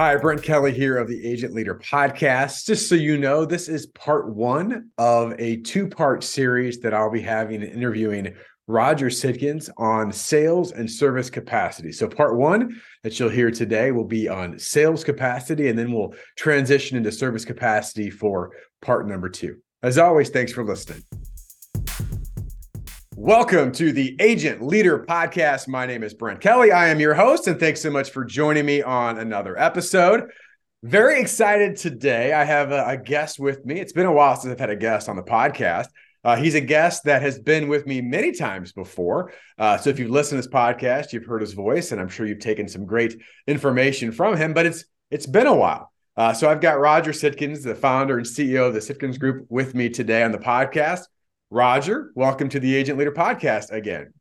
Hi, Brent Kelly here of the Agent Leader Podcast. Just so you know, this is part one of a two part series that I'll be having interviewing Roger Sitkins on sales and service capacity. So, part one that you'll hear today will be on sales capacity, and then we'll transition into service capacity for part number two. As always, thanks for listening. Welcome to the Agent Leader Podcast. My name is Brent Kelly. I am your host, and thanks so much for joining me on another episode. Very excited today. I have a, a guest with me. It's been a while since I've had a guest on the podcast. Uh, he's a guest that has been with me many times before. Uh, so if you've listened to this podcast, you've heard his voice, and I'm sure you've taken some great information from him. But it's it's been a while. Uh, so I've got Roger Sitkins, the founder and CEO of the Sitkins Group, with me today on the podcast. Roger, welcome to the Agent Leader Podcast again.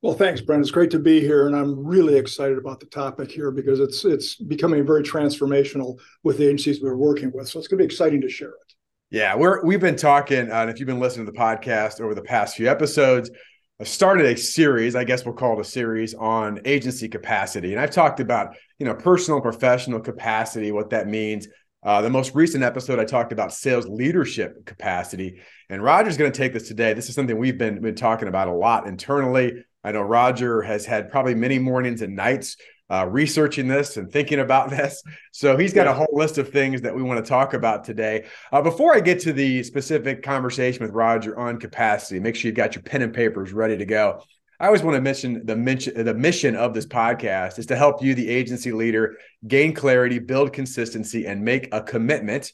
Well, thanks, Brent. It's great to be here, and I'm really excited about the topic here because it's it's becoming very transformational with the agencies we're working with. So it's going to be exciting to share it. Yeah, we're we've been talking, uh, and if you've been listening to the podcast over the past few episodes, I started a series. I guess we'll call it a series on agency capacity, and I've talked about you know personal and professional capacity, what that means. Uh, the most recent episode, I talked about sales leadership capacity, and Roger's going to take this today. This is something we've been been talking about a lot internally. I know Roger has had probably many mornings and nights uh, researching this and thinking about this. So he's got a whole list of things that we want to talk about today. Uh, before I get to the specific conversation with Roger on capacity, make sure you've got your pen and papers ready to go. I always want to mention the mention the mission of this podcast is to help you, the agency leader, gain clarity, build consistency, and make a commitment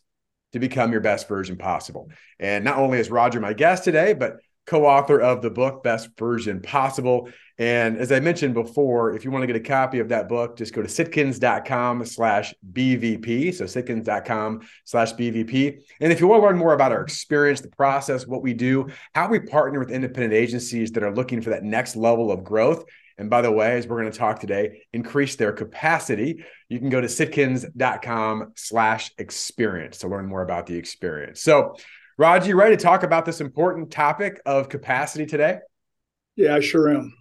to become your best version possible. And not only is Roger my guest today, but co-author of the book Best Version Possible. And as I mentioned before, if you want to get a copy of that book, just go to sitkins.com slash BVP. So sitkins.com slash BVP. And if you want to learn more about our experience, the process, what we do, how we partner with independent agencies that are looking for that next level of growth. And by the way, as we're going to talk today, increase their capacity. You can go to sitkins.com slash experience to learn more about the experience. So Roger, you ready to talk about this important topic of capacity today? Yeah, I sure am.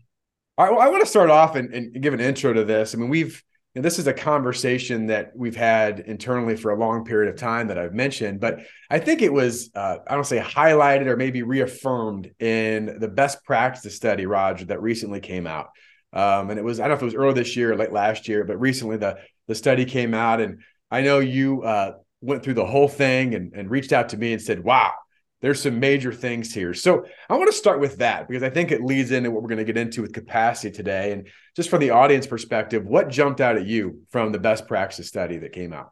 All right. Well, I want to start off and, and give an intro to this. I mean, we've you know, this is a conversation that we've had internally for a long period of time that I've mentioned, but I think it was uh, I don't say highlighted or maybe reaffirmed in the best practice study, Roger, that recently came out. Um, and it was I don't know if it was early this year or late last year, but recently the the study came out, and I know you uh, went through the whole thing and, and reached out to me and said, wow, there's some major things here. So I want to start with that because I think it leads into what we're going to get into with capacity today. And just from the audience perspective, what jumped out at you from the best practice study that came out?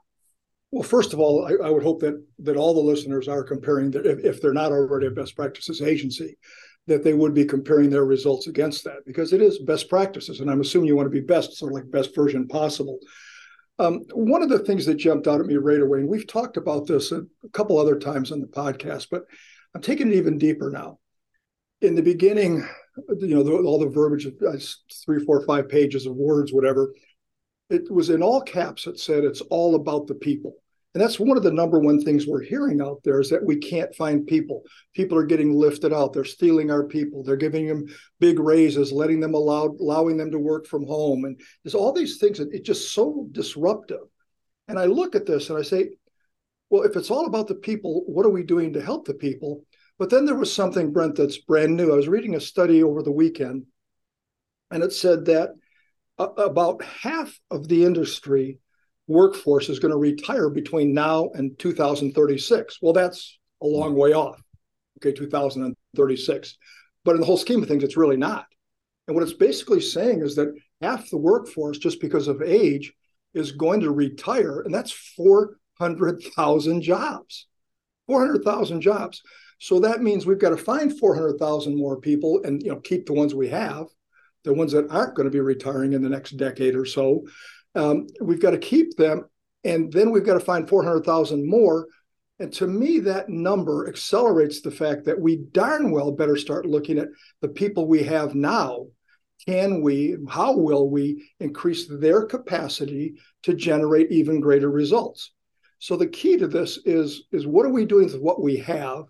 Well, first of all, I, I would hope that that all the listeners are comparing, their, if, if they're not already a best practices agency, that they would be comparing their results against that because it is best practices. And I'm assuming you want to be best, sort of like best version possible. Um, one of the things that jumped out at me right away, and we've talked about this a, a couple other times on the podcast, but I'm taking it even deeper now. In the beginning, you know, the, all the verbiage, uh, three, four, five pages of words, whatever, it was in all caps. It said it's all about the people. And that's one of the number one things we're hearing out there is that we can't find people. People are getting lifted out. They're stealing our people. They're giving them big raises, letting them allow allowing them to work from home. And there's all these things that it's just so disruptive. And I look at this and I say, well, if it's all about the people, what are we doing to help the people? But then there was something, Brent, that's brand new. I was reading a study over the weekend, and it said that uh, about half of the industry workforce is going to retire between now and 2036. Well, that's a long way off. Okay, 2036. But in the whole scheme of things, it's really not. And what it's basically saying is that half the workforce, just because of age, is going to retire, and that's 400,000 jobs. 400,000 jobs. So that means we've got to find 400,000 more people and you know keep the ones we have, the ones that aren't going to be retiring in the next decade or so, um, we've got to keep them, and then we've got to find 400,000 more. And to me, that number accelerates the fact that we darn well better start looking at the people we have now. Can we, how will we increase their capacity to generate even greater results? So the key to this is, is what are we doing with what we have?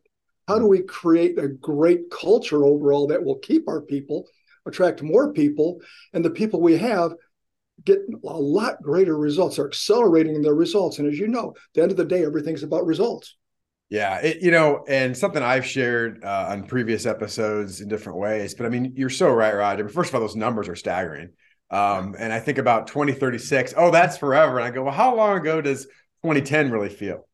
How do we create a great culture overall that will keep our people, attract more people, and the people we have get a lot greater results. They're accelerating their results. And as you know, at the end of the day, everything's about results. Yeah, it, you know, and something I've shared uh, on previous episodes in different ways. But I mean, you're so right, Roger. First of all, those numbers are staggering. Um, and I think about 2036. Oh, that's forever. And I go, well, how long ago does 2010 really feel?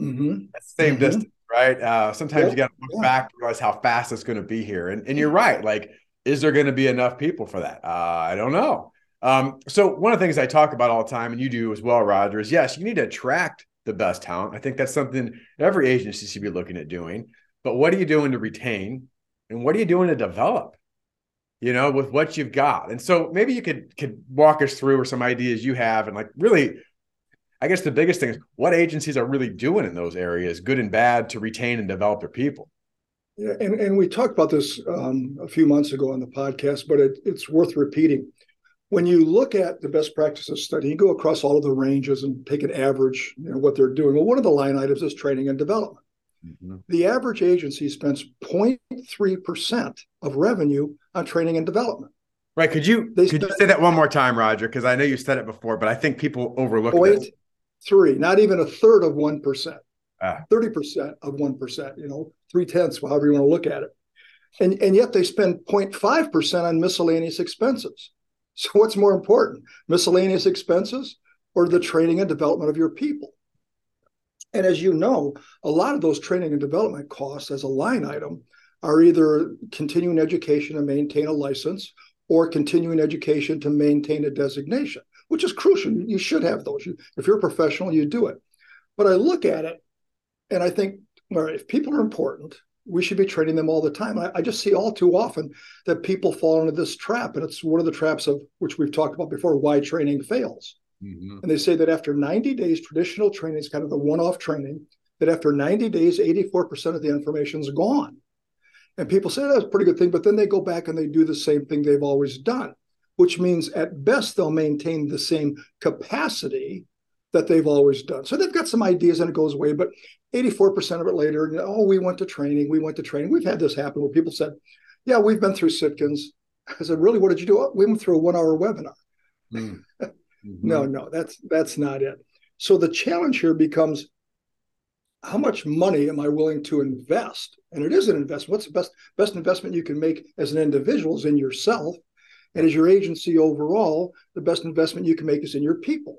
Mm-hmm. That's the same Mhm. distance, right? Uh, sometimes Yeah, you got to look yeah. back to realize how fast it's going to be here. And, and you're right. Like, is there going to be enough people for that? Uh, I don't know. Um, so one of the things I talk about all the time, and you do as well, Roger, is yes, you need to attract the best talent. I think that's something every agency should be looking at doing. But what are you doing to retain? And what are you doing to develop? You know, with what you've got. And so maybe you could could walk us through or some ideas you have and like really I guess the biggest thing is what agencies are really doing in those areas, good and bad, to retain and develop their people. Yeah, and, and we talked about this um, a few months ago on the podcast, but it, it's worth repeating. When you look at the best practices study, you go across all of the ranges and take an average, you know, what they're doing. Well, one of the line items is training and development. The average agency spends 0.3% of revenue on training and development. Right. Could you They could you say that one more time, Roger? Because I know you said it before, but I think people overlook three, not even a third of 1%, Ah. 30% of 1%, you know, three tenths, however you want to look at it. And, and yet they spend 0.5% on miscellaneous expenses. So what's more important, miscellaneous expenses or the training and development of your people? And as you know, a lot of those training and development costs as a line item are either continuing education to maintain a license or continuing education to maintain a designation, which is crucial. You should have those. If you're a professional, you do it. But I look at it and I think, all right, if people are important, we should be training them all the time. I, I just see all too often that people fall into this trap. And it's one of the traps of which we've talked about before why training fails. Mhm. And they say that after 90 days, traditional training is kind of the one off training, that after 90 days, 84% of the information is gone. And people say that's a pretty good thing, but then they go back and they do the same thing they've always done, which means at best they'll maintain the same capacity that they've always done. So they've got some ideas and it goes away, but 84% of it later, oh, we went to training, we went to training. We've had this happen where people said, yeah, we've been through Sitkins. I said, really, what did you do? "Oh, We went through a one hour webinar. Mhm. Mhm. No, no, that's that's not it. So the challenge here becomes how much money am I willing to invest? And it is an investment. What's the best best investment you can make as an individual is in yourself. And as your agency overall, the best investment you can make is in your people.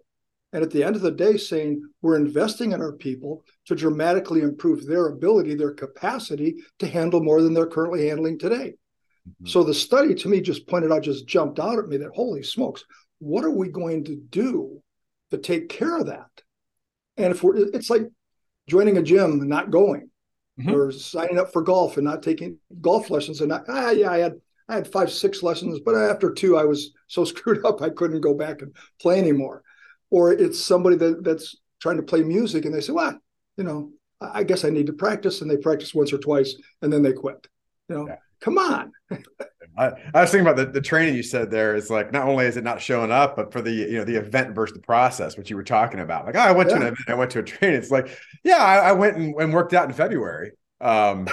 And at the end of the day, saying we're investing in our people to dramatically improve their ability, their capacity to handle more than they're currently handling today. Mhm. So the study to me just pointed out, just jumped out at me that holy smokes, what are we going to do to take care of that? And if we're, it's like joining a gym and not going, Mhm. or signing up for golf and not taking golf lessons and not, ah, yeah, I had, I had five, six lessons, but after two, I was so screwed up I couldn't go back and play anymore. Or it's somebody that that's trying to play music and they say, well, you know, I guess I need to practice, and they practice once or twice and then they quit. You know, Yeah. come on. I, I was thinking about the, the training you said there is like not only is it not showing up, but for the you know the event versus the process, which you were talking about. Like, oh, I went to an event, I went to a training. It's like, yeah, I, I went and, and worked out in February. Um,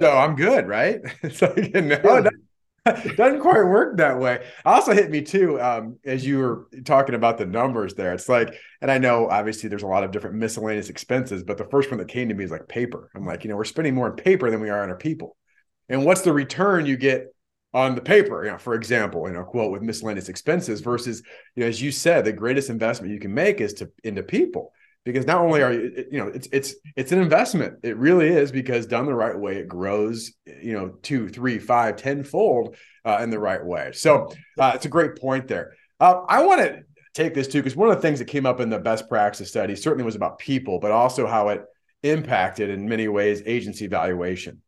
so I'm good, right? It's like no, Yeah. doesn't quite work that way. Also hit me too, um, as you were talking about the numbers there. It's like, and I know obviously there's a lot of different miscellaneous expenses, but the first one that came to me is like paper. I'm like, you know, we're spending more on paper than we are on our people. And what's the return you get on the paper? You know, for example, you know, quote with miscellaneous expenses versus, you know, as you said, the greatest investment you can make is to into people. Because not only are you, you know, it's it's it's an investment. It really is because done the right way, it grows, you know, two, three, five, tenfold uh, in the right way. So uh, it's a great point there. Uh, I want to take this too because one of the things that came up in the best practice study certainly was about people, but also how it impacted in many ways agency valuation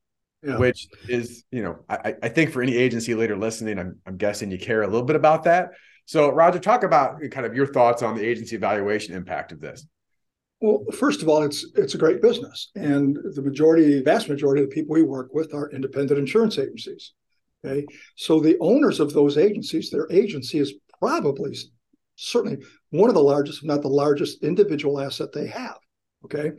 Yeah. which is, you know, I, I think for any agency later listening, I'm, I'm guessing you care a little bit about that. So, Roger, talk about kind of your thoughts on the agency valuation impact of this. Well, first of all, it's it's a great business, and the majority, vast majority of the people we work with are independent insurance agencies. Okay, so the owners of those agencies, their agency is probably certainly one of the largest, if not the largest, individual asset they have. Okay,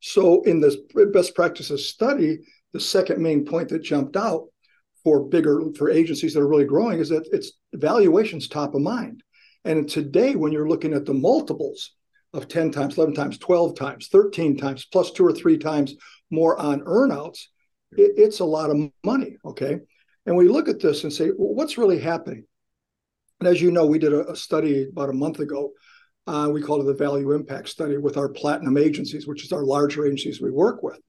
so in this best practices study, the second main point that jumped out for bigger for agencies that are really growing is that it's valuations top of mind. And today, when you're looking at the multiples of 10 times, 11 times, 12 times, 13 times, plus two or three times more on earnouts, it, it's a lot of money. Okay. And we look at this and say, well, what's really happening? And as you know, we did a, a study about a month ago. Uh, we called it the value impact study with our platinum agencies, which is our larger agencies we work with.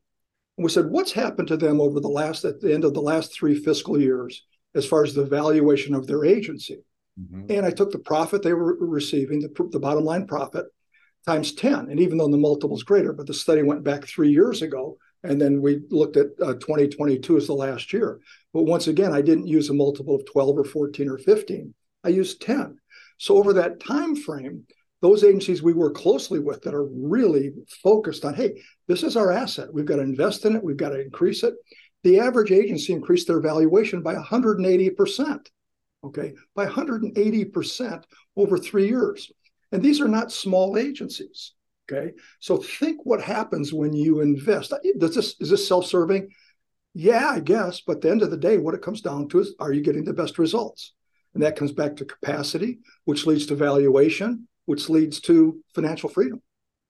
And we said, what's happened to them over the last, at the end of the last three fiscal years, as far as the valuation of their agency? Mm-hmm. And I took the profit they were receiving, the, the bottom line profit, times 10. And even though the multiple is greater, but the study went back three years ago. And then we looked at uh, 2022 as the last year. But once again, I didn't use a multiple of 12 or 14 or 15. I used 10. So over that time frame, those agencies we work closely with that are really focused on, hey, this is our asset. We've got to invest in it. We've got to increase it. The average agency increased their valuation by 180%. Okay, by 180% over three years. And these are not small agencies. Okay. So think what happens when you invest. Does this is this self-serving? Yeah, I guess. But at the end of the day, what it comes down to is are you getting the best results? And that comes back to capacity, which leads to valuation, which leads to financial freedom.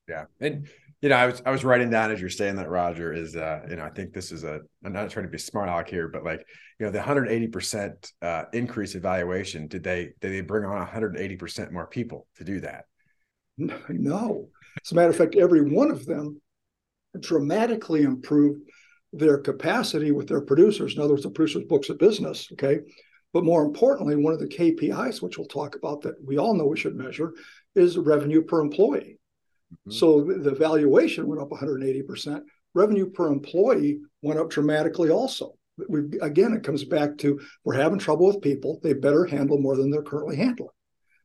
Yeah. And you know, I was I was writing down as you're saying that, Roger, is uh, you know, I think this is a I'm not trying to be smart aleck here, but like, you know, the 180 percent uh increase evaluation, did they did they bring on 180 percent more people to do that? No. As a matter of fact, every one of them dramatically improved their capacity with their producers. In other words, the producers' books of business. Okay. But more importantly, one of the KPIs, which we'll talk about that we all know we should measure, is revenue per employee. Mm-hmm. So the valuation went up 180%. Revenue per employee went up dramatically also. We, again, it comes back to we're having trouble with people. They better handle more than they're currently handling.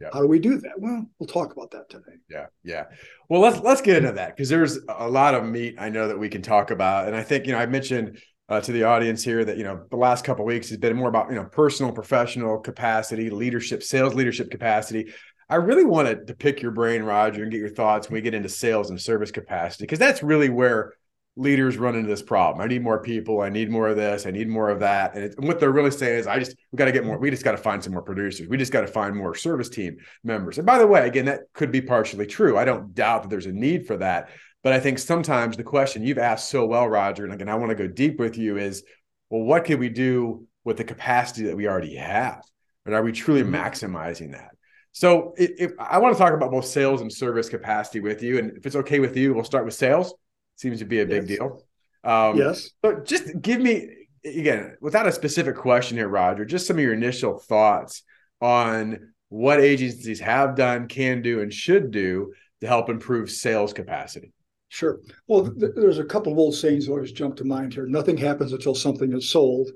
Yeah. How do we do that? Well, we'll talk about that today. Yeah, yeah. Well, let's let's get into that because there's a lot of meat I know that we can talk about, and I think you know I mentioned uh, to the audience here that you know the last couple weeks has been more about you know personal, professional capacity, leadership, sales leadership capacity. I really wanted to pick your brain, Roger, and get your thoughts when we get into sales and service capacity, because that's really where leaders run into this problem. I need more people. I need more of this. I need more of that. And, and what they're really saying is, I just, we got to get more. We just got to find some more producers. We just got to find more service team members. And by the way, again, that could be partially true. I don't doubt that there's a need for that. But I think sometimes the question you've asked so well, Roger, and again, I want to go deep with you is, well, what can we do with the capacity that we already have? And are we truly mm-hmm. maximizing that? So if, if, I want to talk about both sales and service capacity with you, and if it's okay with you, we'll start with sales. Seems to be a big yes. deal. Um, yes. So just give me again, without a specific question here, Roger, just some of your initial thoughts on what agencies have done, can do, and should do to help improve sales capacity. Sure. Well, th- there's a couple of old sayings that always jump to mind here. Nothing happens until something is sold.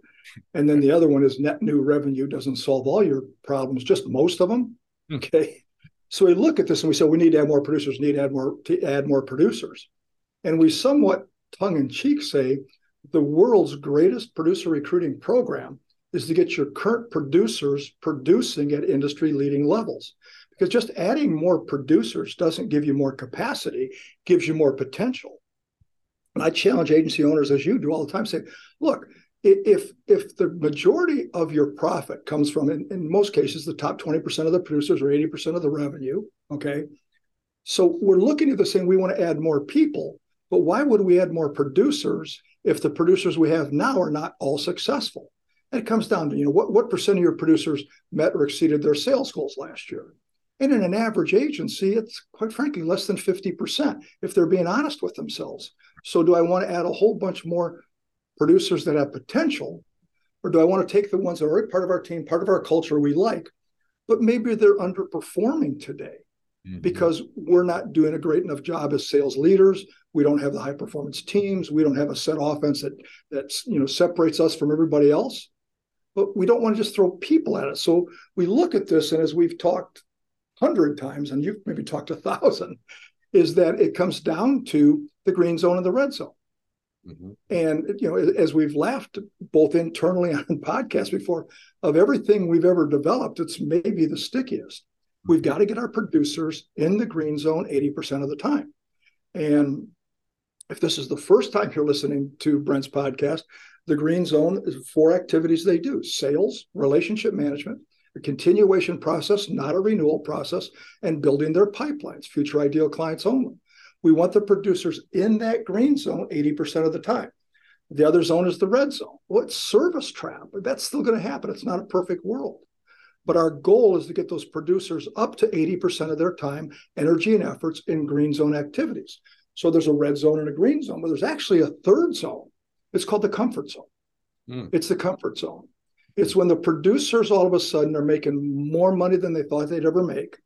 And then the other one is net new revenue doesn't solve all your problems, just most of them. Okay. So we look at this and we say we need to add more producers, need to add more to add more producers. And we somewhat tongue in cheek say the world's greatest producer recruiting program is to get your current producers producing at industry leading levels. Because just adding more producers doesn't give you more capacity, gives you more potential. And I challenge agency owners, as you do all the time, say, look, if if the majority of your profit comes from in, in most cases the top 20% of the producers or 80% of the revenue okay? So we're looking at the saying we want to add more people but why would we add more producers if the producers we have now are not all successful? And it comes down to you know what, what percent of your producers met or exceeded their sales goals last year? And in an average agency it's quite frankly less than 50% if they're being honest with themselves. So do i want to add a whole bunch more producers that have potential? Or do I want to take the ones that are part of our team, part of our culture we like, but maybe they're underperforming today mm-hmm. because we're not doing a great enough job as sales leaders. We don't have the high performance teams. We don't have a set offense that that's you know separates us from everybody else. But we don't want to just throw people at it. So we look at this, and as we've talked hundred times, and you've maybe talked a thousand, is that it comes down to the green zone and the red zone. Mm-hmm. And you know, as we've laughed both internally on podcasts before, of everything we've ever developed, it's maybe the stickiest. We've mm-hmm. got to get our producers in the green zone 80% of the time. And if this is the first time you're listening to Brent's podcast, the green zone is four activities they do sales, relationship management, a continuation process, not a renewal process, and building their pipelines, future ideal clients only. We want the producers in that green zone 80% of the time. The other zone is the red zone. Well, it's service trap, but that's still going to happen. It's not a perfect world. But our goal is to get those producers up to 80% of their time, energy, and efforts in green zone activities. So there's a red zone and a green zone, but there's actually a third zone. It's called the comfort zone. Mm. It's the comfort zone. It's when the producers all of a sudden are making more money than they thought they'd ever make.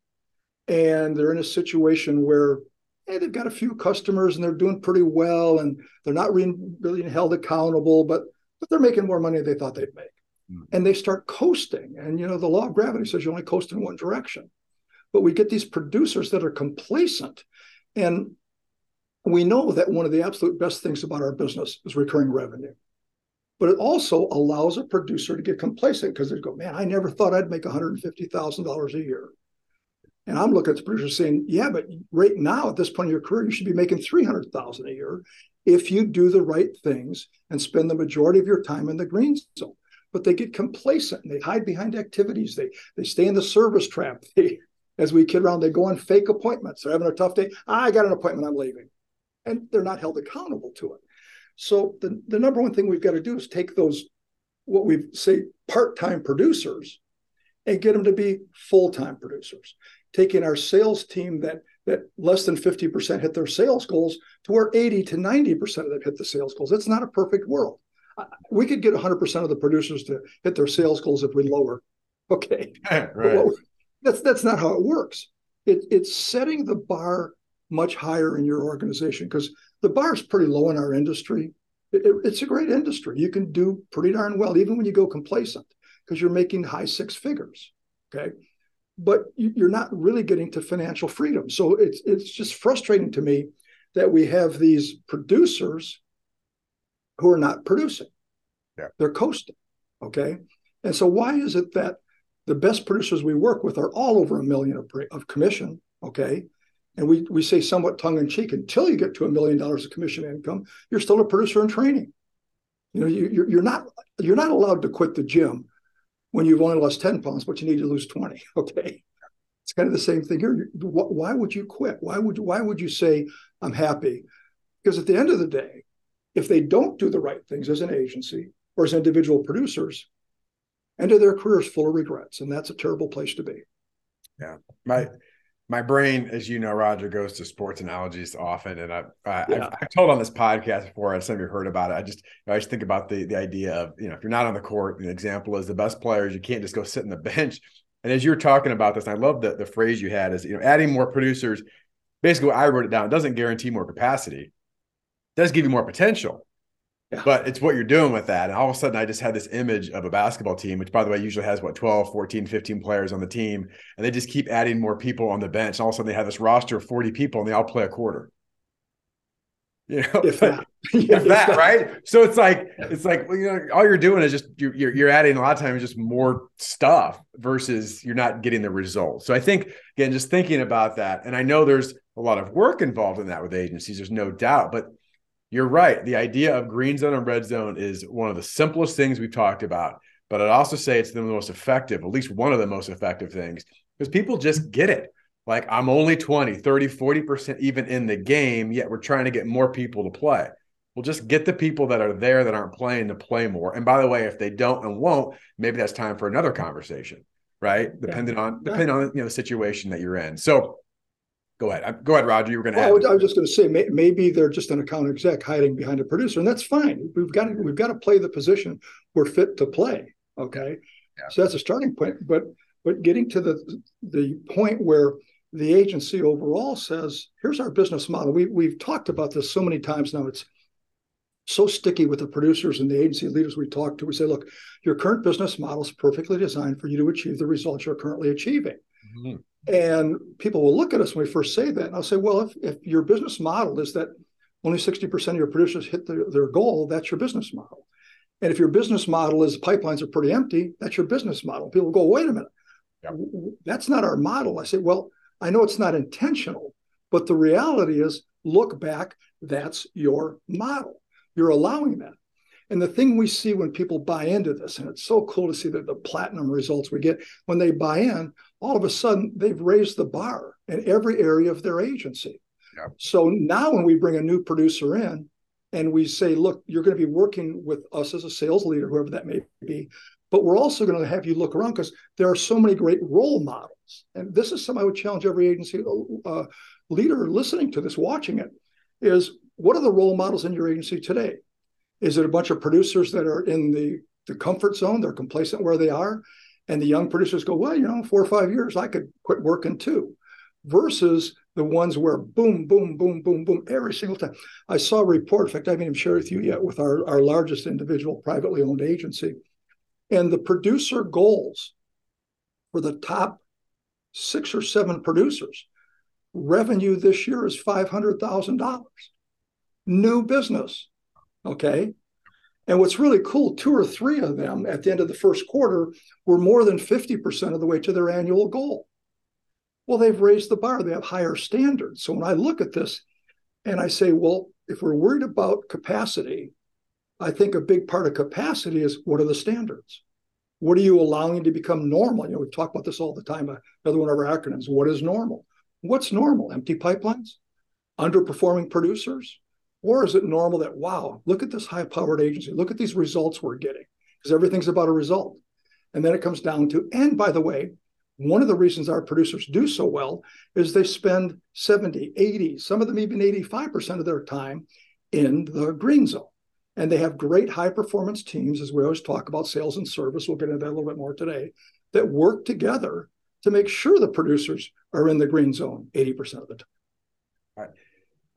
And they're in a situation where hey, they've got a few customers and they're doing pretty well and they're not really, really held accountable, but but they're making more money than they thought they'd make. Mm. And they start coasting. And you know, the law of gravity says you only coast in one direction. But we get these producers that are complacent. And we know that one of the absolute best things about our business is recurring revenue. But it also allows a producer to get complacent because they go, man, I never thought I'd make $150,000 a year. And I'm looking at the producer saying, yeah, but right now at this point in your career, you should be making 300,000 a year if you do the right things and spend the majority of your time in the green zone. But they get complacent and they hide behind activities. They they stay in the service trap. They, as we kid around, they go on fake appointments. They're having a tough day. Ah, I got an appointment, I'm leaving. And they're not held accountable to it. So the, the number one thing we've got to do is take those, what we say, part-time producers and get them to be full-time producers taking our sales team that that less than 50% hit their sales goals to where 80 to 90% of them hit the sales goals. It's not a perfect world. We could get 100% of the producers to hit their sales goals if we lower. Okay. right. that's that's not how it works. It, it's setting the bar much higher in your organization because the bar is pretty low in our industry. It, it, it's a great industry. You can do pretty darn well, even when you go complacent, because you're making high six figures. Okay but you're not really getting to financial freedom. So it's it's just frustrating to me that we have these producers who are not producing. Yeah. They're coasting. Okay. And so why is it that the best producers we work with are all over a million of, of commission? Okay. And we, we say somewhat tongue in cheek until you get to a million dollars of commission income, you're still a producer in training. You know, you, you're, you're not you're not allowed to quit the gym when you've only lost 10 pounds, but you need to lose 20. Okay. It's kind of the same thing here. Why would you quit? Why would why would you say I'm happy? Because at the end of the day, if they don't do the right things as an agency or as individual producers, end of their careers full of regrets, and that's a terrible place to be. Yeah, my my brain, as you know, Roger, goes to sports analogies often, and I, I yeah. I've, told on this podcast before. Some of you heard about it. I just I just think about the the idea of you know if you're not on the court, the example is the best players. You can't just go sit in the bench. And as you were talking about this, I love the the phrase you had is you know adding more producers. Basically, I wrote it down. It doesn't guarantee more capacity. It does give you more potential. Yeah. But it's what you're doing with that. And all of a sudden, I just had this image of a basketball team, which, by the way, usually has what 12, 14, 15 players on the team. And they just keep adding more people on the bench. And all of a sudden, they have this roster of 40 people and they all play a quarter. You know, if that, if that, right? So it's like, it's like, well, you know, all you're doing is just you're, you're, you're adding a lot of times just more stuff versus you're not getting the results. So I think, again, just thinking about that, and I know there's a lot of work involved in that with agencies, there's no doubt, but you're right. The idea of green zone and red zone is one of the simplest things we've talked about, but I'd also say it's the most effective, at least one of the most effective things, because people just get it. Like I'm only 20, 30, 40% even in the game, yet we're trying to get more people to play. We'll just get the people that are there that aren't playing to play more. And by the way, if they don't and won't, maybe that's time for another conversation, right? Depending on depending on you know the situation that you're in. So Go ahead. Go ahead, Roger. You were going to. Well, I was just going to say maybe they're just an account exec hiding behind a producer, and that's fine. We've got to we've got to play the position we're fit to play. Okay, yeah. so that's a starting point. But but getting to the the point where the agency overall says, "Here's our business model." We we've talked about this so many times now. It's so sticky with the producers and the agency leaders we talk to. We say, "Look, your current business model is perfectly designed for you to achieve the results you're currently achieving." Mm-hmm. And people will look at us when we first say that. And I'll say, well, if, if your business model is that only 60% of your producers hit their, their goal, that's your business model. And if your business model is pipelines are pretty empty, that's your business model. People go, wait a minute, that's not our model. I say, well, I know it's not intentional, but the reality is, look back, that's your model. You're allowing that. And the thing we see when people buy into this, and it's so cool to see that the platinum results we get when they buy in, all of a sudden they've raised the bar in every area of their agency. Yep. So now when we bring a new producer in and we say, look, you're going to be working with us as a sales leader, whoever that may be, but we're also going to have you look around because there are so many great role models. And this is something I would challenge every agency uh, leader listening to this, watching it, is what are the role models in your agency today? Is it a bunch of producers that are in the, the comfort zone? They're complacent where they are. And the young producers go, well, you know, four or five years, I could quit working too. Versus the ones where boom, boom, boom, boom, boom, every single time. I saw a report, in fact, I haven't even shared with you yet, with our, our largest individual privately owned agency. And the producer goals for the top six or seven producers, revenue this year is $500,000. New business. Okay. And what's really cool, two or three of them at the end of the first quarter were more than 50% of the way to their annual goal. Well, they've raised the bar, they have higher standards. So when I look at this and I say, well, if we're worried about capacity, I think a big part of capacity is what are the standards? What are you allowing to become normal? You know, we talk about this all the time. Another one of our acronyms what is normal? What's normal? Empty pipelines? Underperforming producers? Or is it normal that, wow, look at this high powered agency, look at these results we're getting? Because everything's about a result. And then it comes down to, and by the way, one of the reasons our producers do so well is they spend 70, 80, some of them even 85% of their time in the green zone. And they have great high performance teams, as we always talk about sales and service. We'll get into that a little bit more today, that work together to make sure the producers are in the green zone 80% of the time.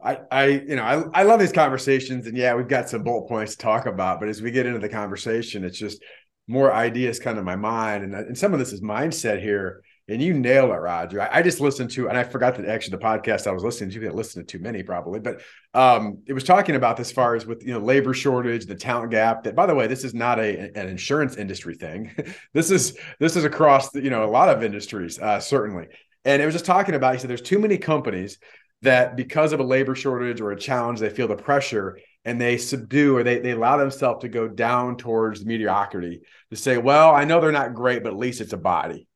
I, I, you know, I, I love these conversations, and yeah, we've got some bullet points to talk about. But as we get into the conversation, it's just more ideas come to my mind, and, and some of this is mindset here. And you nail it, Roger. I, I, just listened to, and I forgot that actually the podcast I was listening to, you didn't listen to too many probably, but um, it was talking about this far as with you know labor shortage, the talent gap. That by the way, this is not a an insurance industry thing. this is this is across the, you know a lot of industries uh, certainly. And it was just talking about. He said there's too many companies that because of a labor shortage or a challenge, they feel the pressure and they subdue or they, they allow themselves to go down towards mediocrity to say, well, I know they're not great, but at least it's a body.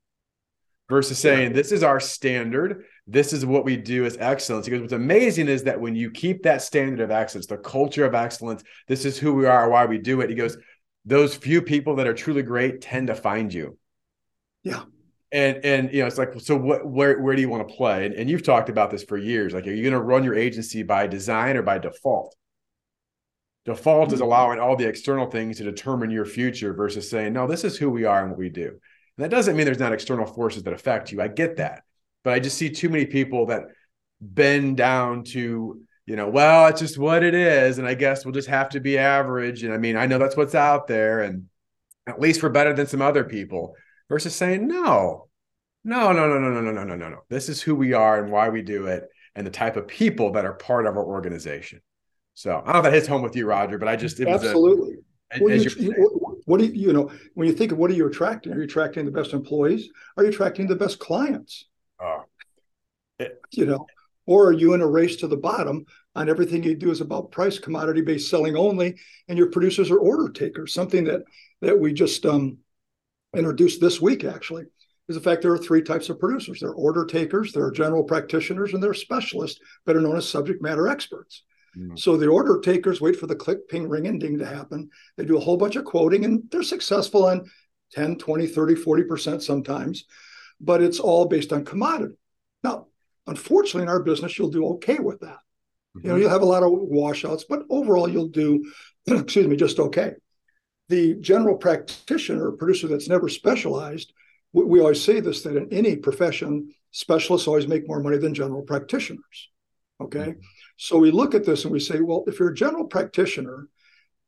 Versus saying, this is our standard. This is what we do as excellence. Because what's amazing is that when you keep that standard of excellence, the culture of excellence, this is who we are, why we do it. He goes, those few people that are truly great tend to find you. Yeah and and you know it's like so what where where do you want to play? And, and you've talked about this for years. Like are you going to run your agency by design or by default? Default mm-hmm. is allowing all the external things to determine your future versus saying no this is who we are and what we do. And that doesn't mean there's not external forces that affect you. I get that. But i just see too many people that bend down to you know well it's just what it is and i guess we'll just have to be average. And i mean i know that's what's out there and at least we're better than some other people versus saying, no, no, no, no, no, no, no, no, no, no, no. This is who we are and why we do it and the type of people that are part of our organization. So I don't know if that hits home with you, Roger, but I just absolutely. A, well, you, you, what do you, you know when you think of what are you attracting? Are you attracting the best employees? Are you attracting the best clients? Oh, it, you know, or are you in a race to the bottom on everything you do is about price, commodity based selling only, and your producers are order takers? Something that that we just um, introduced this week actually is the fact there are three types of producers there are order takers there are general practitioners and there are specialists better known as subject matter experts mm-hmm. so the order takers wait for the click ping ring and ding to happen they do a whole bunch of quoting and they're successful on 10 20 30 40% sometimes but it's all based on commodity now unfortunately in our business you'll do okay with that mm-hmm. you know mm-hmm. you'll have a lot of washouts but overall you'll do excuse me just okay the general practitioner or producer that's never specialized, we, we always say this that in any profession, specialists always make more money than general practitioners. Okay. Mm-hmm. So we look at this and we say, well, if you're a general practitioner,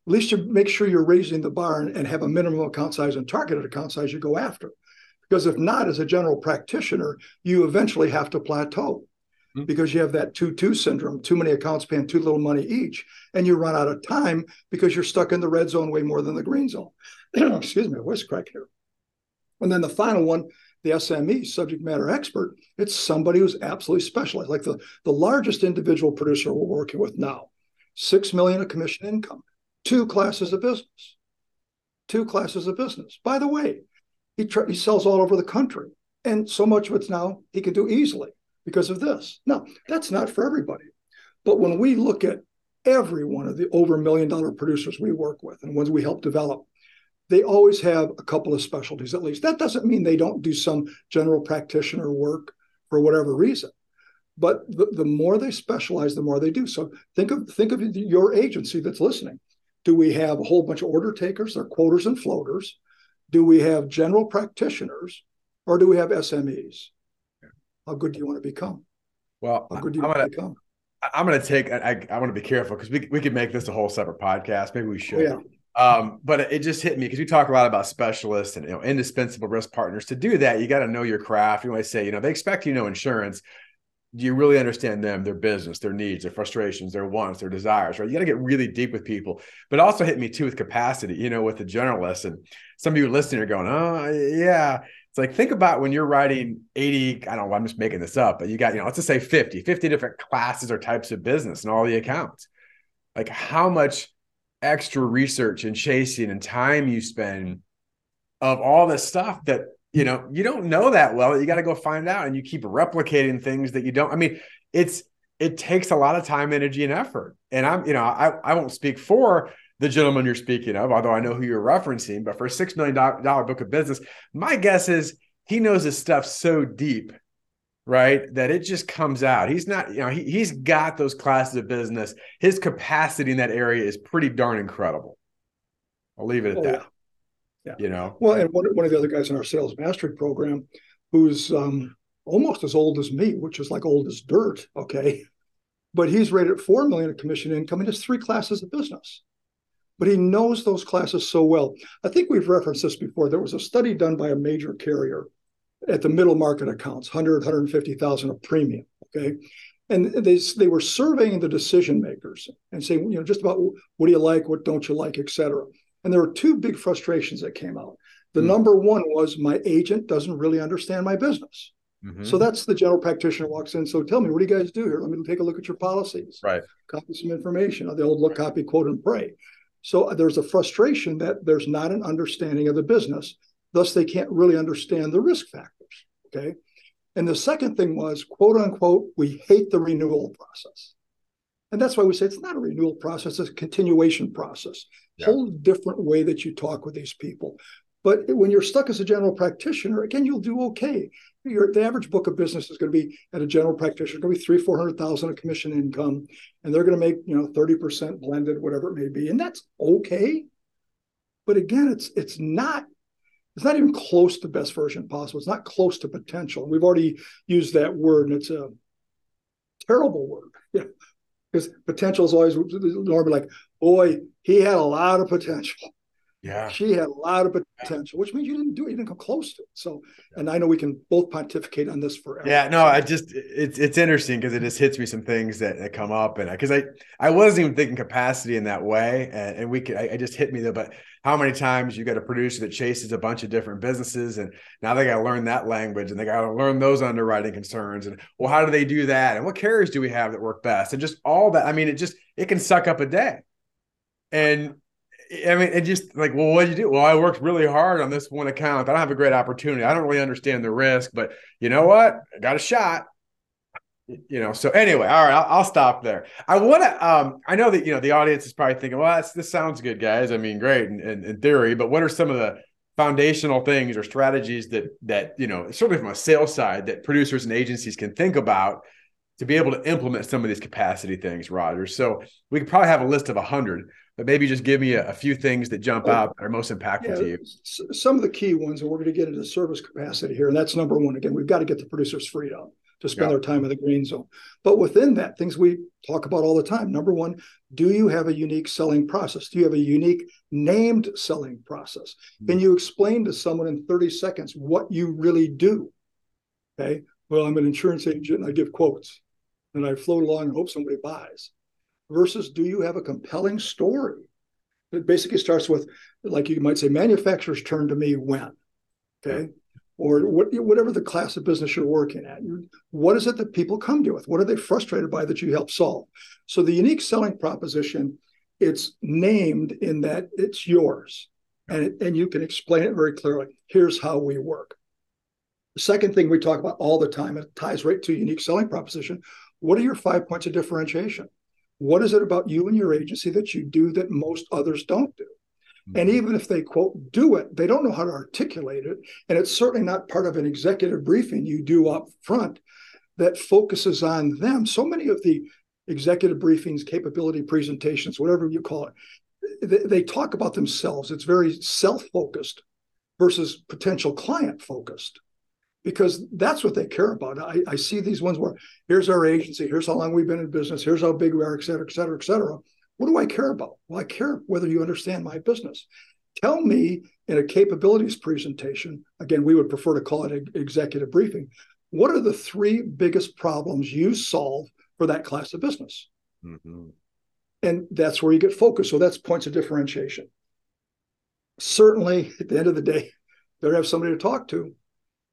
at least you make sure you're raising the bar and, and have a minimum account size and targeted account size you go after. Because if not, as a general practitioner, you eventually have to plateau. Because you have that 2 2 syndrome, too many accounts paying too little money each, and you run out of time because you're stuck in the red zone way more than the green zone. Excuse me, voice crack here. And then the final one, the SME, subject matter expert, it's somebody who's absolutely specialized, like the, the largest individual producer we're working with now, six million of commission income, two classes of business. Two classes of business. By the way, he, he sells all over the country. And so much of it's now he can do easily because of this. Now, that's not for everybody. But when we look at every one of the over a million dollar producers we work with and ones we help develop, they always have a couple of specialties at least. That doesn't mean they don't do some general practitioner work for whatever reason. But the, the more they specialize, the more they do. So think of think of your agency that's listening. Do we have a whole bunch of order takers, they're quoters and floaters? Do we have general practitioners or do we have SMEs? How good do you want to become? Well, how good do you I'm want gonna, to become? I'm going to take. I, I want to be careful because we we could make this a whole separate podcast. Maybe we should. Oh, yeah. Um, but it just hit me because we talk a lot about specialists and you know indispensable risk partners. To do that, you got to know your craft. You might say, you know, they expect you to know insurance. Do you really understand them, their business, their needs, their frustrations, their wants, their desires? Right? You got to get really deep with people. But also hit me too with capacity. You know, with the generalists and some of you listening are going, oh yeah. It's like think about when you're writing 80, I don't know, I'm just making this up, but you got, you know, let's just say 50, 50 different classes or types of business and all the accounts. Like how much extra research and chasing and time you spend of all this stuff that you know you don't know that well you got to go find out and you keep replicating things that you don't i mean it's it takes a lot of time energy and effort and i'm you know i, I won't speak for the gentleman you're speaking of although i know who you're referencing but for a six million dollar book of business my guess is he knows his stuff so deep right? That it just comes out. He's not, you know, he, he's got those classes of business. His capacity in that area is pretty darn incredible. I'll leave it at Oh, that. yeah. You know, Well, and one, one of the other guys in our sales mastery program, who's um, almost as old as me, which is like old as dirt. Okay, but he's rated at four million of commission income and has three classes of business. But he knows those classes so well. I think we've referenced this before. There was a study done by a major carrier at the middle market accounts, 100, 150,000 of premium. Okay. And they, they were surveying the decision makers and saying, you know, just about what do you like, what don't you like, et cetera. And there were two big frustrations that came out. The Hmm. number one was my agent doesn't really understand my business. Mhm. So that's the general practitioner walks in. So tell me, what do you guys do here? Let me take a look at your policies. right. Copy some information. The old look, copy, quote, and pray. So there's a frustration that there's not an understanding of the business. Thus, they can't really understand the risk factors. Okay. And the second thing was, quote unquote, we hate the renewal process. And that's why we say it's not a renewal process, it's a continuation process. Yeah. Whole different way that you talk with these people. But when you're stuck as a general practitioner, again, you'll do okay. Your the average book of business is going to be at a general practitioner, going to be three, four hundred thousand of commission income, and they're going to make you know thirty percent blended, whatever it may be, and that's okay. But again, it's it's not it's not even close to best version possible. It's not close to potential. We've already used that word, and it's a terrible word. Yeah, because potential is always normally like, boy, he had a lot of potential. Yeah. She had a lot of potential, which means you didn't do it. You didn't come close to it. So, and I know we can both pontificate on this forever. Yeah, no, I just it's it's interesting because it just hits me some things that, that come up and because I I wasn't even thinking capacity in that way and, and we could I, I just hit me though. But how many times you got a producer that chases a bunch of different businesses and now they got to learn that language and they got to learn those underwriting concerns and well how do they do that and what carriers do we have that work best and just all that. I mean it just it can suck up a day and. I mean, it just like, well, what did you do? Well, I worked really hard on this one account. I don't have a great opportunity. I don't really understand the risk, but you know what? I got a shot. You know. So anyway, all right, I'll, I'll stop there. I want to. Um, I know that you know the audience is probably thinking, well, this sounds good, guys. I mean, great in, in, in theory, but what are some of the foundational things or strategies that that you know, certainly from a sales side, that producers and agencies can think about to be able to implement some of these capacity things, Roger? So we could probably have a list of a hundred but maybe just give me a, a few things that jump Oh, out that are most impactful Yeah, to you. some of the key ones, and we're going to get into service capacity here, and that's number one. Again, we've got to get the producers freed up to spend Yeah. their time in the green zone. But within that, things we talk about all the time. Number one, do you have a unique selling process? Do you have a unique named selling process? Hmm. Can you explain to someone in 30 seconds what you really do? Okay. Well, I'm an insurance agent and I give quotes and I float along and hope somebody buys. Versus, do you have a compelling story? It basically starts with, like you might say, manufacturers turn to me when, okay, or what, whatever the class of business you're working at. What is it that people come to you with? What are they frustrated by that you help solve? So the unique selling proposition it's named in that it's yours and, it, and you can explain it very clearly. Here's how we work. The second thing we talk about all the time, it ties right to unique selling proposition. What are your five points of differentiation? What is it about you and your agency that you do that most others don't do? Mm-hmm. And even if they quote do it, they don't know how to articulate it. And it's certainly not part of an executive briefing you do up front that focuses on them. So many of the executive briefings, capability presentations, whatever you call it, they, they talk about themselves. It's very self focused versus potential client focused because that's what they care about. I, I, see these ones where here's our agency, here's how long we've been in business, here's how big we are, et cetera, et cetera, et cetera. What do I care about? Well, I care whether you understand my business. Tell me in a capabilities presentation, again, we would prefer to call it an executive briefing. What are the three biggest problems you solve for that class of business? Mm-hmm. And that's where you get focused. So that's points of differentiation. Certainly, at the end of the day, they have somebody to talk to.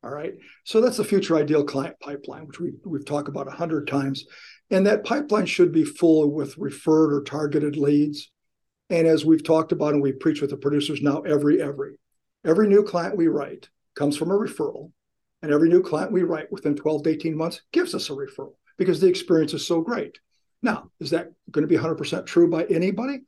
All right. So that's the future ideal client pipeline, which we, we've talked about a hundred times. And that pipeline should be full with referred or targeted leads. And as we've talked about and we preach with the producers now, every, every, every new client we write comes from a referral. And every new client we write within 12 to 18 months gives us a referral because the experience is so great. Now, is that going to be 100% true by anybody?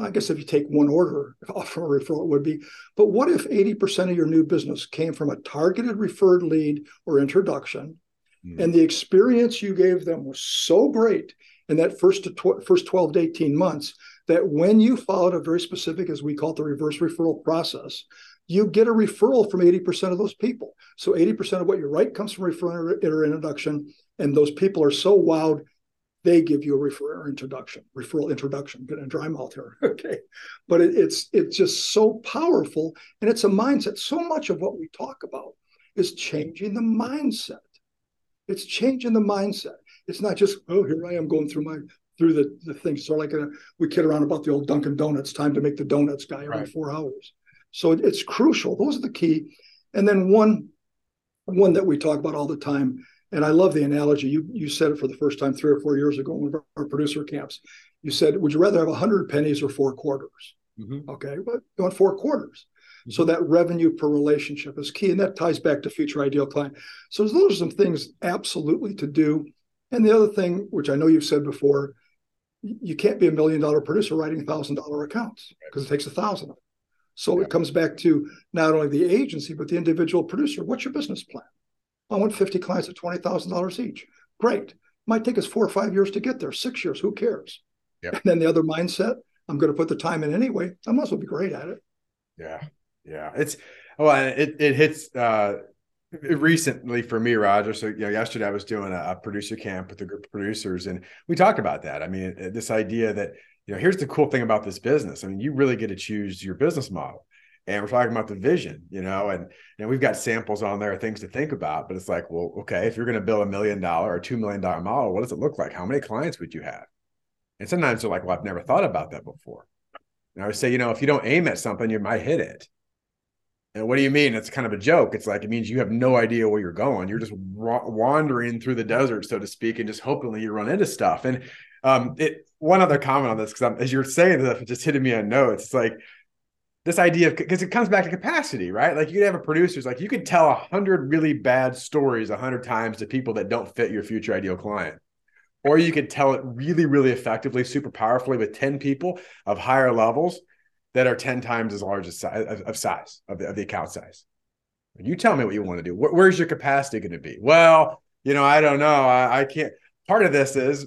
I guess if you take one order off from a referral, it would be. But what if 80% of your new business came from a targeted referred lead or introduction, mm. and the experience you gave them was so great in that first to tw- first 12 to 18 months that when you followed a very specific, as we call it, the reverse referral process, you get a referral from 80% of those people. So 80% of what you write comes from referral or introduction, and those people are so wowed they give you a referral introduction, referral introduction. Getting a dry mouth here, okay? But it, it's it's just so powerful, and it's a mindset. So much of what we talk about is changing the mindset. It's changing the mindset. It's not just oh, here I am going through my through the the things. So like a, we kid around about the old Dunkin' Donuts time to make the donuts guy every right. four hours. So it, it's crucial. Those are the key. And then one one that we talk about all the time and I love the analogy. You you said it for the first time three or four years ago in one of our producer camps. You said, "Would you rather have hundred pennies or four quarters?" Mm-hmm. Okay, but you want four quarters. Mm-hmm. So that revenue per relationship is key, and that ties back to future ideal client. So those are some things absolutely to do. And the other thing, which I know you've said before, you can't be a million dollar producer writing thousand dollar accounts because it takes a thousand. So yeah. it comes back to not only the agency but the individual producer. What's your business plan? I want 50 clients at $20,000 each. Great. Might take us four or five years to get there, six years, who cares? Yep. And then the other mindset, I'm going to put the time in anyway. I as well be great at it. Yeah. Yeah. It's, well, it, it hits, uh, recently for me, Roger. So, you know, yesterday I was doing a, a, producer camp with a group of producers, and we talked about that. I mean, this idea that you know, here's the cool thing about this business. I mean, you really get to choose your business model and we're talking about the vision, you know, and you know, we've got samples on there, things to think about. But it's like, well, okay, if you're going to build a million dollar or two million dollar model, what does it look like? How many clients would you have? And sometimes they're like, well, I've never thought about that before. And I would say, you know, if you don't aim at something, you might hit it. And what do you mean? It's kind of a joke. It's like it means you have no idea where you're going. You're just wa- wandering through the desert, so to speak, and just hoping you run into stuff. And um, it one other comment on this because as you're saying this, it just hitting me on notes. It's like this idea of because it comes back to capacity, right? Like you could have a producer's like you could tell a hundred really bad stories a hundred times to people that don't fit your future ideal client. Or you could tell it really, really effectively, super powerfully with 10 people of higher levels that are 10 times as large as size of size of the, of the account size. You tell me what you want to do. where's your capacity going to be? Well, you know, I don't know. I, I can't. Part of this is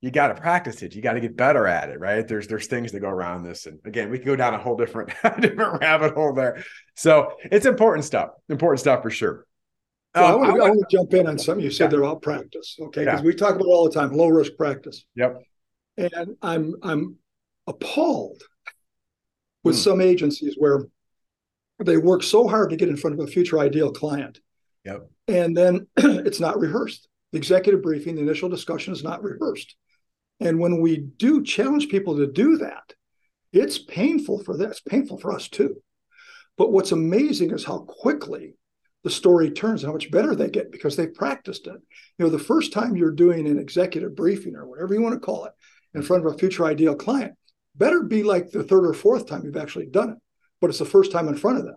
you got to practice it. You got to get better at it, right? There's there's things that go around this, and again, we can go down a whole different different rabbit hole there. So it's important stuff. Important stuff for sure. Well, um, I, want to, I, want to, jump in on something you said yeah. there about practice, okay? Because yeah. we talk about all the time, low risk practice. Yep. And I'm I'm appalled with hmm. some agencies where they work so hard to get in front of a future ideal client. Yep. And then it's not rehearsed. The executive briefing, the initial discussion is not rehearsed. And when we do challenge people to do that, it's painful for them. It's painful for us too. But what's amazing is how quickly the story turns, and how much better they get because they've practiced it. You know, the first time you're doing an executive briefing or whatever you want to call it in front of a future ideal client, better be like the third or fourth time you've actually done it, but it's the first time in front of them.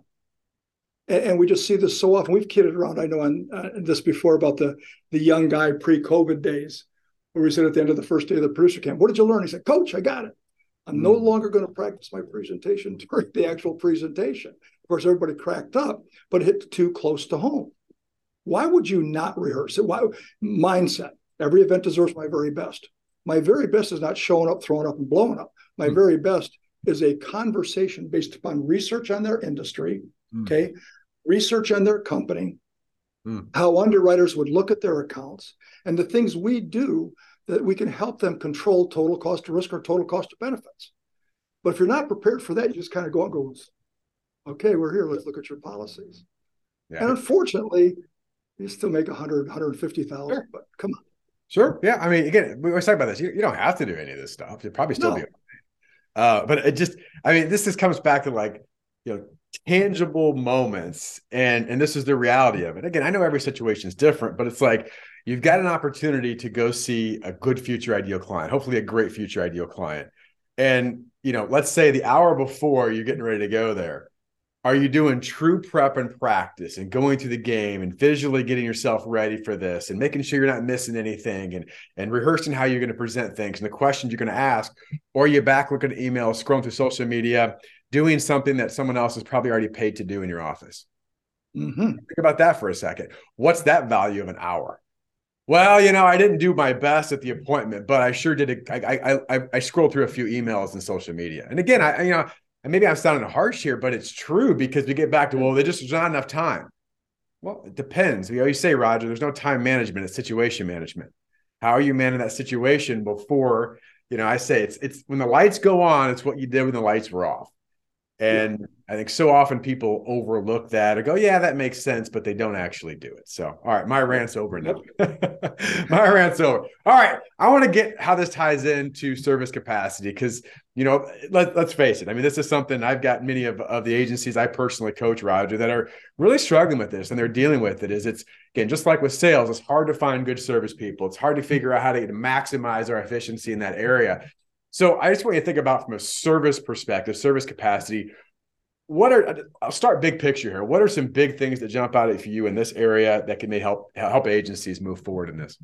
And, and we just see this so often. We've kidded around, I know, on uh, this before about the the young guy pre-COVID days, where we said at the end of the first day of the producer camp, "What did you learn?" He said, "Coach, I got it. I'm no hmm. longer going to practice my presentation during the actual presentation." Of course, everybody cracked up, but it hit too close to home. Why would you not rehearse it? Why mindset? Every event deserves my very best. My very best is not showing up, throwing up, and blowing up. My mm. very best is a conversation based upon research on their industry, mm. okay, research on their company, mm. how underwriters would look at their accounts, and the things we do that we can help them control total cost of risk or total cost of benefits. But if you're not prepared for that, you just kind of go and go, okay, we're here. Let's look at your policies. Yeah. And unfortunately, you still make 100, 150,000, sure. but come on. Sure. Yeah. I mean, again, we always talk about this. You, you don't have to do any of this stuff. You'll probably still no. be. Uh, but it just, I mean, this just comes back to like, you know, tangible moments, and and this is the reality of it. Again, I know every situation is different, but it's like you've got an opportunity to go see a good future ideal client, hopefully a great future ideal client, and you know, let's say the hour before you're getting ready to go there, are you doing true prep and practice and going through the game and visually getting yourself ready for this and making sure you're not missing anything and and rehearsing how you're going to present things and the questions you're going to ask or you back looking at emails scrolling through social media doing something that someone else is probably already paid to do in your office mm-hmm. think about that for a second what's that value of an hour well, you know, I didn't do my best at the appointment, but I sure did. A, I, I, I, I scrolled through a few emails and social media. And again, I, you know, and maybe I'm sounding harsh here, but it's true because we get back to, well, there just there's not enough time. Well, it depends. We always say, Roger, there's no time management, it's situation management. How are you managing that situation before, you know, I say it's it's when the lights go on, it's what you did when the lights were off. And yeah. I think so often people overlook that or go, yeah, that makes sense, but they don't actually do it. So, all right, my rant's over now. my rant's over. All right, I want to get how this ties into service capacity because, you know, let, let's face it. I mean, this is something I've got many of, of the agencies I personally coach, Roger, that are really struggling with this and they're dealing with it. Is it's, again, just like with sales, it's hard to find good service people. It's hard to mm-hmm. figure out how to maximize our efficiency in that area. So I just want you to think about from a service perspective, service capacity. What are I'll start big picture here. What are some big things that jump out at you in this area that can help help agencies move forward in this?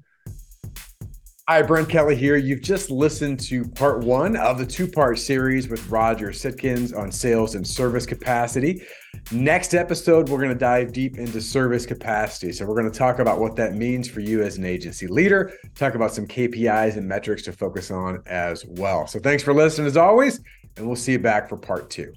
Hi, Brent Kelly here. You've just listened to part one of the two part series with Roger Sitkins on sales and service capacity. Next episode, we're going to dive deep into service capacity. So, we're going to talk about what that means for you as an agency leader, talk about some KPIs and metrics to focus on as well. So, thanks for listening as always, and we'll see you back for part two.